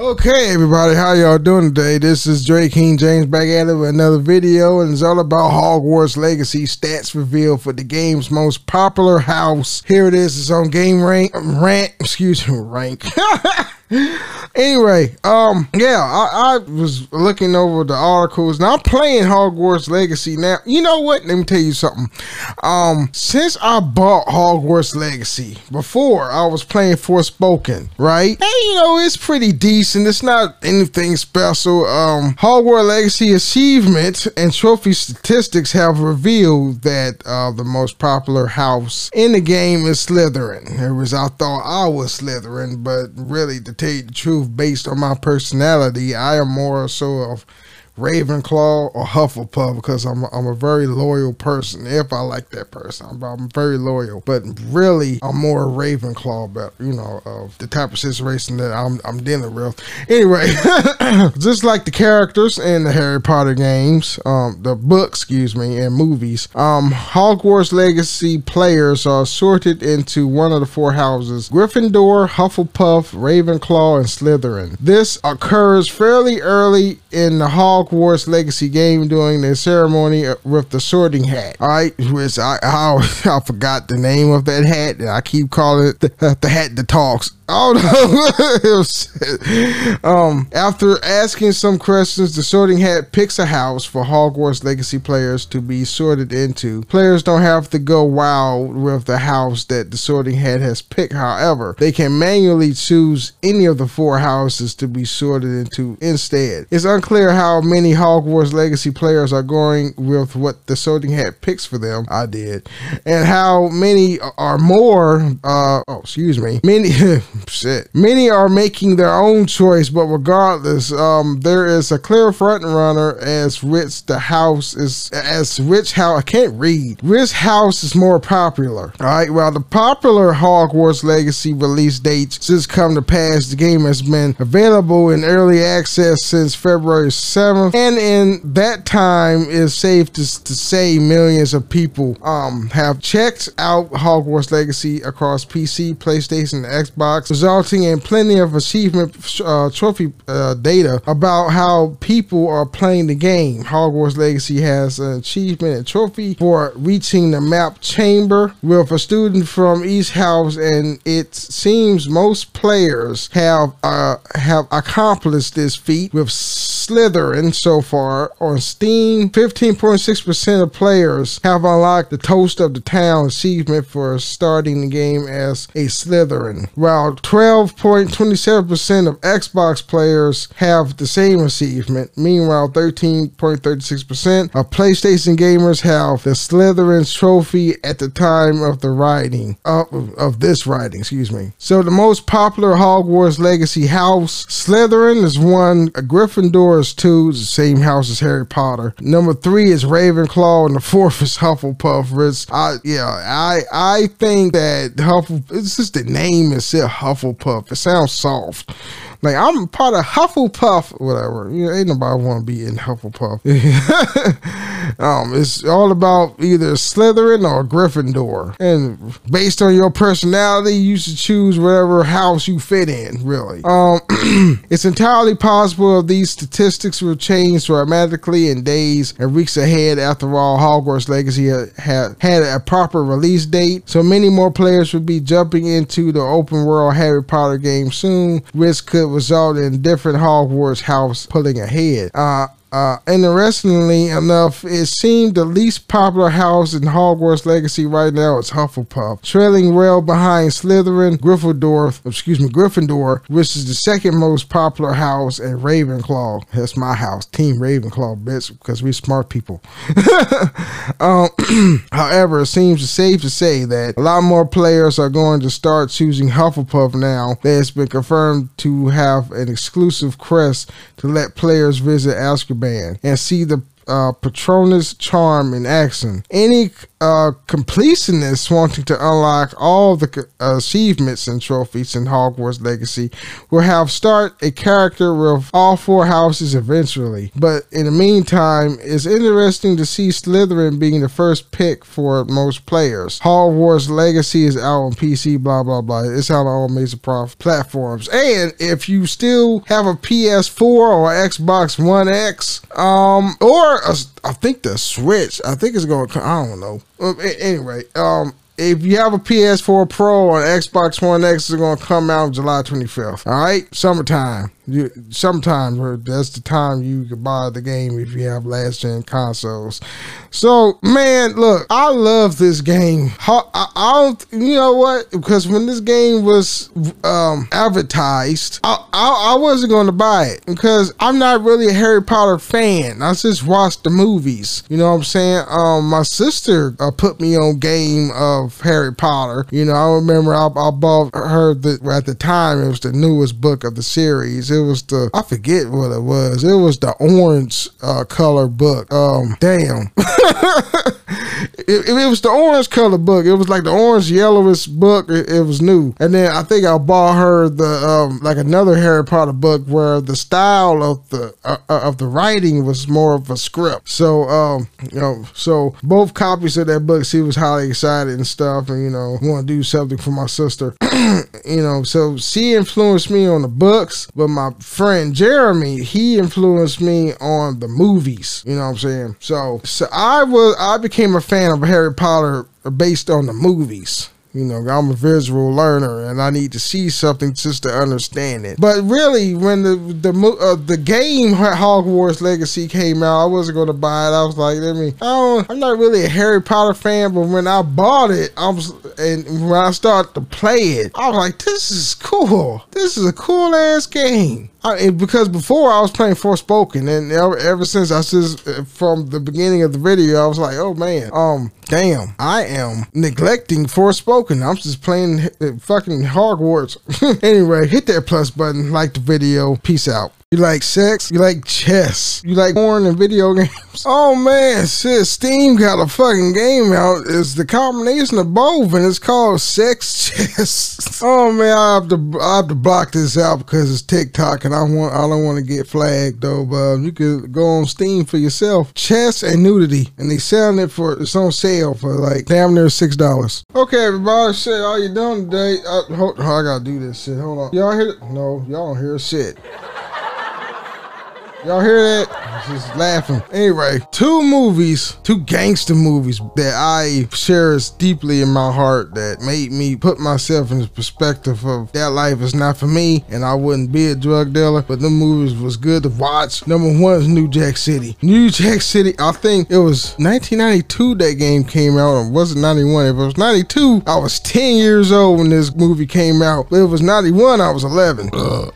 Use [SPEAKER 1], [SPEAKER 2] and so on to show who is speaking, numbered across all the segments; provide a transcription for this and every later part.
[SPEAKER 1] Okay, everybody, how y'all doing today? This is Dray King Jaymes back at it with another video, and it's all about Hogwarts Legacy stats revealed for the game's most popular house. Here it is. It's on Game Rank, Rant, excuse me, Rank. anyway, um, yeah, I, I, was looking over the articles. Now I'm playing Hogwarts Legacy. Now, you know what? Let me tell you something. Um, since I bought Hogwarts Legacy before, I was playing Forspoken, right? And you know, it's pretty decent. It's not anything special. Um, Hogwarts Legacy achievement and trophy statistics have revealed that uh, the most popular house in the game is Slytherin. It was I thought I was Slytherin, but really the the truth, based on my personality, I am more so of Ravenclaw or Hufflepuff because I'm a, I'm a very loyal person. If I like that person, I'm, I'm very loyal. But really, I'm more Ravenclaw, but you know, of the type of situation that I'm I'm dealing with. Anyway, just like the characters in the Harry Potter games, um, the books, excuse me, and movies, um, Hogwarts Legacy players are sorted into one of the four houses: Gryffindor, Hufflepuff, Ravenclaw, and Slytherin. This occurs fairly early in the Hogwarts Legacy game during the ceremony with the sorting hat. All right, which I I, I forgot the name of that hat, I keep calling it the, the hat that talks. Oh no! um, after asking some questions, the sorting hat picks a house for Hogwarts Legacy players to be sorted into. Players don't have to go wild with the house that the sorting hat has picked. However, they can manually choose any of the four houses to be sorted into instead. It's unclear how many Hogwarts Legacy players are going with what the sorting hat picks for them. I did, and how many are more. Uh, oh, excuse me. Many. shit. Many are making their own choice, but regardless, um, there is a clear front runner as which the house is as which how I can't read. Which house is more popular? All right. Well, the popular Hogwarts Legacy release dates since come to pass, the game has been available in early access since February 7th, and in that time, it's safe to, to say millions of people um have checked out Hogwarts Legacy across PC, PlayStation, and Xbox resulting in plenty of achievement uh, trophy uh, data about how people are playing the game. Hogwarts Legacy has an achievement and trophy for reaching the map chamber with a student from each house, and it seems most players have uh, have accomplished this feat with Slytherin so far on Steam. 15.6% of players have unlocked the Toast of the Town achievement for starting the game as a Slytherin, while 12.27% of Xbox players have the same achievement. Meanwhile, 13.36% of PlayStation gamers have the Slytherin's trophy at the time of the writing of, this writing, excuse me. So the most popular Hogwarts Legacy house, Slytherin is one, Gryffindor is two, the same house as Harry Potter. Number three is Ravenclaw, and the fourth is Hufflepuff. It's, I yeah, I I think that Hufflepuff. It's just the name itself, Hufflepuff. It sounds soft. Like I'm part of Hufflepuff, whatever. You know, ain't nobody want to be in Hufflepuff. um, it's all about either Slytherin or Gryffindor, and based on your personality, you should choose whatever house you fit in. Really, um, it's entirely possible these statistics will change dramatically in days and weeks ahead. After all, Hogwarts Legacy had had a proper release date, so many more players will be jumping into the open world Harry Potter game soon, which could result in different Hogwarts house pulling ahead. Uh, uh, interestingly enough, it seemed the least popular house in Hogwarts Legacy right now is Hufflepuff, trailing well behind Slytherin, Gryffindor, excuse me, Gryffindor, which is the second most popular house, and Ravenclaw. That's my house, Team Ravenclaw, bitch, because we're smart people. um, however, it seems safe to say that a lot more players are going to start choosing Hufflepuff now that it's been confirmed to have an exclusive crest to let players visit Azkaban and see the uh, Patronus charm in action. Any uh, completionists wanting to unlock all the uh, achievements and trophies in Hogwarts Legacy will have start a character with all four houses eventually. But in the meantime, it's interesting to see Slytherin being the first pick for most players. Hogwarts Legacy is out on PC, blah blah blah. It's out on all major platforms. And if you still have a PS4 or Xbox One X, um, or I think the Switch, I think it's going to. I don't know. Um, anyway, um, if you have a PS4 Pro or Xbox One X, it's going to come out July 25th. All right, summertime you sometimes that's the time you can buy the game if you have last gen consoles. So man, look, I love this game. I, I don't, you know what? Because when this game was um, advertised, I, I, I wasn't going to buy it because I'm not really a Harry Potter fan. I just watched the movies. You know what I'm saying? Um, my sister uh, put me on game of Harry Potter. You know, I remember I, I bought her the at the time it was the newest book of the series. It it was the I forget what it was. It was the orange uh, color book. Um, damn. it, it, was the orange color book. It was like the orange yellowish book. It, it, was new. And then I think I bought her the um, like another Harry Potter book where the style of the uh, uh, of the writing was more of a script. So um, you know, so both copies of that book. She was highly excited and stuff, and you know, want to do something for my sister. you know, so she influenced me on the books, but my friend Jeremy, he influenced me on the movies. You know what I'm saying? So, so I was I became a fan of Harry Potter based on the movies. You know, I'm a visual learner and I need to see something just to understand it. But really, when the the uh, the game Hogwarts Legacy came out, I wasn't going to buy it. I was like, let me. I I'm not really a Harry Potter fan, but when I bought it, I was and when I started to play it, I was like, this is cool. This is a cool ass game. I, because before I was playing Forspoken, and ever, ever since I just from the beginning of the video, I was like, oh man, um, damn, I am neglecting Forspoken. I'm just playing fucking Hogwarts. anyway, hit that plus button, like the video. Peace out. You like sex? You like chess? You like porn and video games? Oh man, shit, Steam got a fucking game out. It's the combination of both, and it's called Sex Chess. oh man, I have to I have to block this out because it's TikTok, and I want I don't want to get flagged though. But you can go on Steam for yourself. Chess and nudity, and they selling it for it's on sale for like damn near six dollars. Okay, everybody, shit, all you doing today? I, hold, I gotta do this shit. Hold on, y'all hear? No, y'all don't hear shit. Y'all hear that? Just laughing. Anyway, two movies, two gangster movies that I cherish deeply in my heart that made me put myself in the perspective of that life is not for me and I wouldn't be a drug dealer, but the movies was good to watch. Number one is New Jack City. New Jack City, I think it was 1992 that game came out, or was it 91? If it was 92, I was 10 years old when this movie came out. If it was 91, I was 11.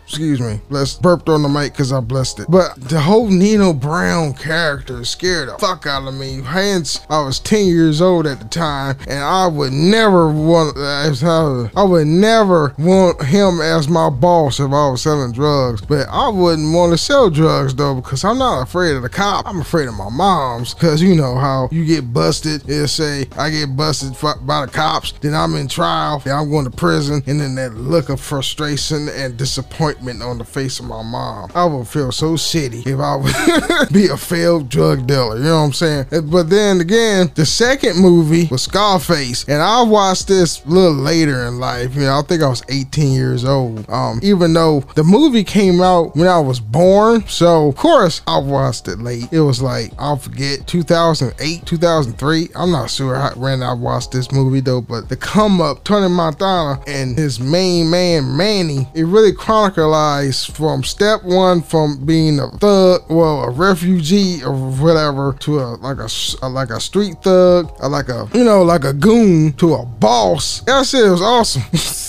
[SPEAKER 1] excuse me. Blessed burped on the mic because I blessed it. But the whole Nino Brown character scared the fuck out of me. Hence, I was 10 years old at the time, and I would never want, uh, I would never want him as my boss if I was selling drugs. But I wouldn't want to sell drugs though, because I'm not afraid of the cop. I'm afraid of my mom's, because you know how you get busted. It'll say, I get busted by the cops, then I'm in trial, then I'm going to prison, and then that look of frustration and disappointment on the face of my mom. I would feel so shitty if I would be a failed drug dealer. You know what I'm saying? But then again, the second movie was Scarface, and I watched this a little later in life. You know, I think I was 18 years old. Um, even though the movie came out when I was born, so of course I watched it late. It was like I'll forget 2008, 2003. I'm not sure how, when I watched this movie though, but the come up Tony Montana and his main man Manny, it really chronicles from step one from being a thug, well, a refugee or whatever, to a like a, a like a street thug, or like a you know like a goon to a boss. That shit was awesome.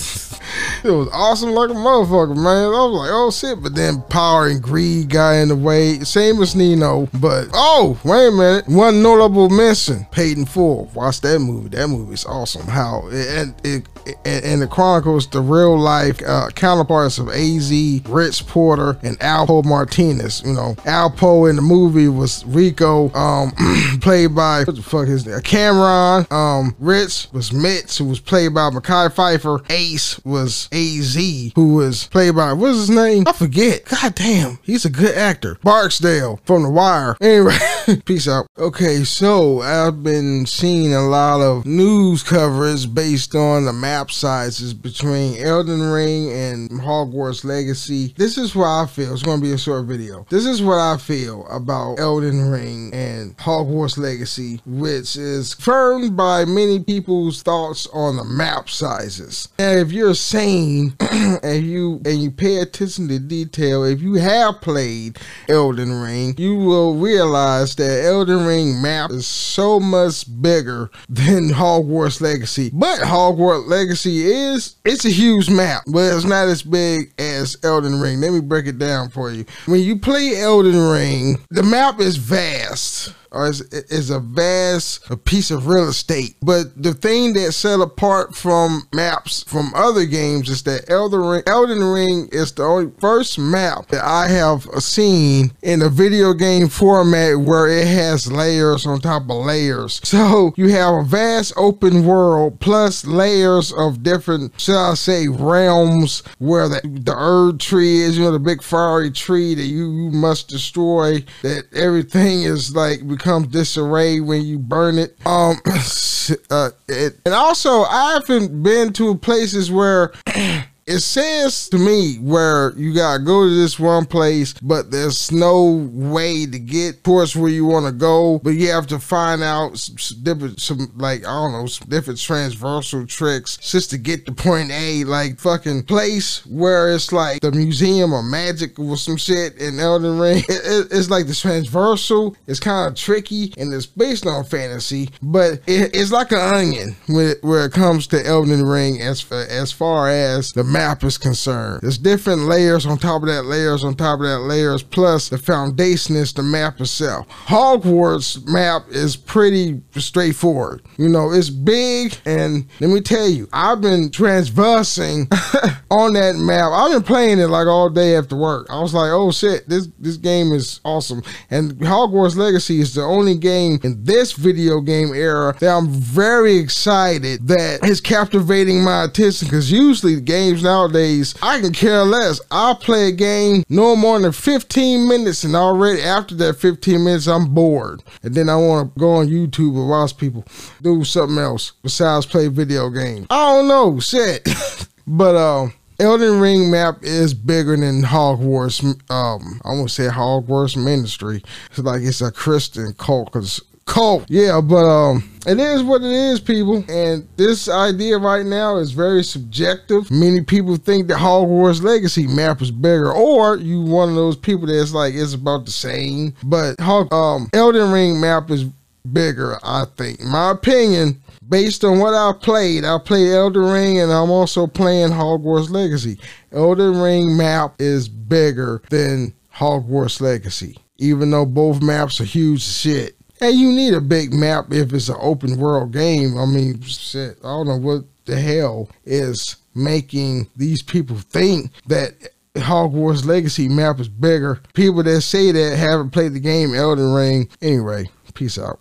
[SPEAKER 1] it was awesome like a motherfucker, man. I was like, oh shit. But then power and greed got in the way. Same as Nino. But oh, wait a minute. One notable mention. Paid in full. Watch that movie. That movie is awesome. How and it, and, and it chronicles the real life uh, counterparts of AZ, Rich Porter, and Alpo Martinez. You know, Alpo in the movie was Rico, um, played by what the fuck is that? Cam'ron. Um, Rich was Mitch, who was played by Mekhi Phifer. Ace was AZ, who was played by what's his name? I forget. God damn, he's a good actor. Barksdale from The Wire. Anyway, peace out. Okay, so I've been seeing a lot of news coverage based on the map sizes between Elden Ring and Hogwarts Legacy. This is what I feel. It's going to be a short video. This is what I feel about Elden Ring and Hogwarts Legacy, which is confirmed by many people's thoughts on the map sizes. And if you're and you and you pay attention to detail, if you have played Elden Ring, you will realize that Elden Ring map is so much bigger than Hogwarts Legacy. But Hogwarts Legacy is it's a huge map, but it's not as big as Elden Ring. Let me break it down for you. When you play Elden Ring, the map is vast uh, or is, is a vast a piece of real estate. But the thing that set apart from maps from other games is that Elden Ring, Elden Ring is the only first map that I have seen in a video game format where it has layers on top of layers. So you have a vast open world plus layers of different, shall I say, realms where the, the Erd tree is, you know, the big fiery tree that you, you must destroy, that everything is like becomes disarray when you burn it. Um, uh, it, and also I haven't been to places where it says to me where you gotta go to this one place, but there's no way to get towards where you want to go. But you have to find out some different, some like I don't know, some different transversal tricks just to get to point A. Like fucking place where it's like the Museum of Magic or some shit in Elden Ring. It, it, it's like the transversal. It's kind of tricky and it's based on fantasy, but it, it's like an onion when, where it comes to Elden Ring as as far as the map is concerned. There's different layers on top of that, layers on top of that, layers, plus the foundation is the map itself. Hogwarts map is pretty straightforward. You know, it's big, and let me tell you, I've been transversing on that map. I've been playing it like all day after work. I was like, oh shit, this this game is awesome. And Hogwarts Legacy is the only game in this video game era that I'm very excited that is captivating my attention because usually the games nowadays, I can care less. I play a game no more than 15 minutes, and already after that 15 minutes, I'm bored. And then I want to go on YouTube and watch people do something else besides play video games. I don't know, shit. but, uh, Elden Ring map is bigger than Hogwarts. Um, I won't say Hogwarts Ministry. It's like it's a Christian cult because cult. Yeah, but um, it is what it is, people. And this idea right now is very subjective. Many people think that Hogwarts Legacy map is bigger, or you one of those people that's like it's about the same. But Hog um, Elden Ring map is bigger, I think. In my opinion, based on what I've played, I played Elden Ring and I'm also playing Hogwarts Legacy. Elden Ring map is bigger than Hogwarts Legacy, even though both maps are huge shit. And you need a big map if it's an open world game. I mean, shit, I don't know what the hell is making these people think that Hogwarts Legacy map is bigger. People that say that haven't played the game Elden Ring. Anyway, peace out.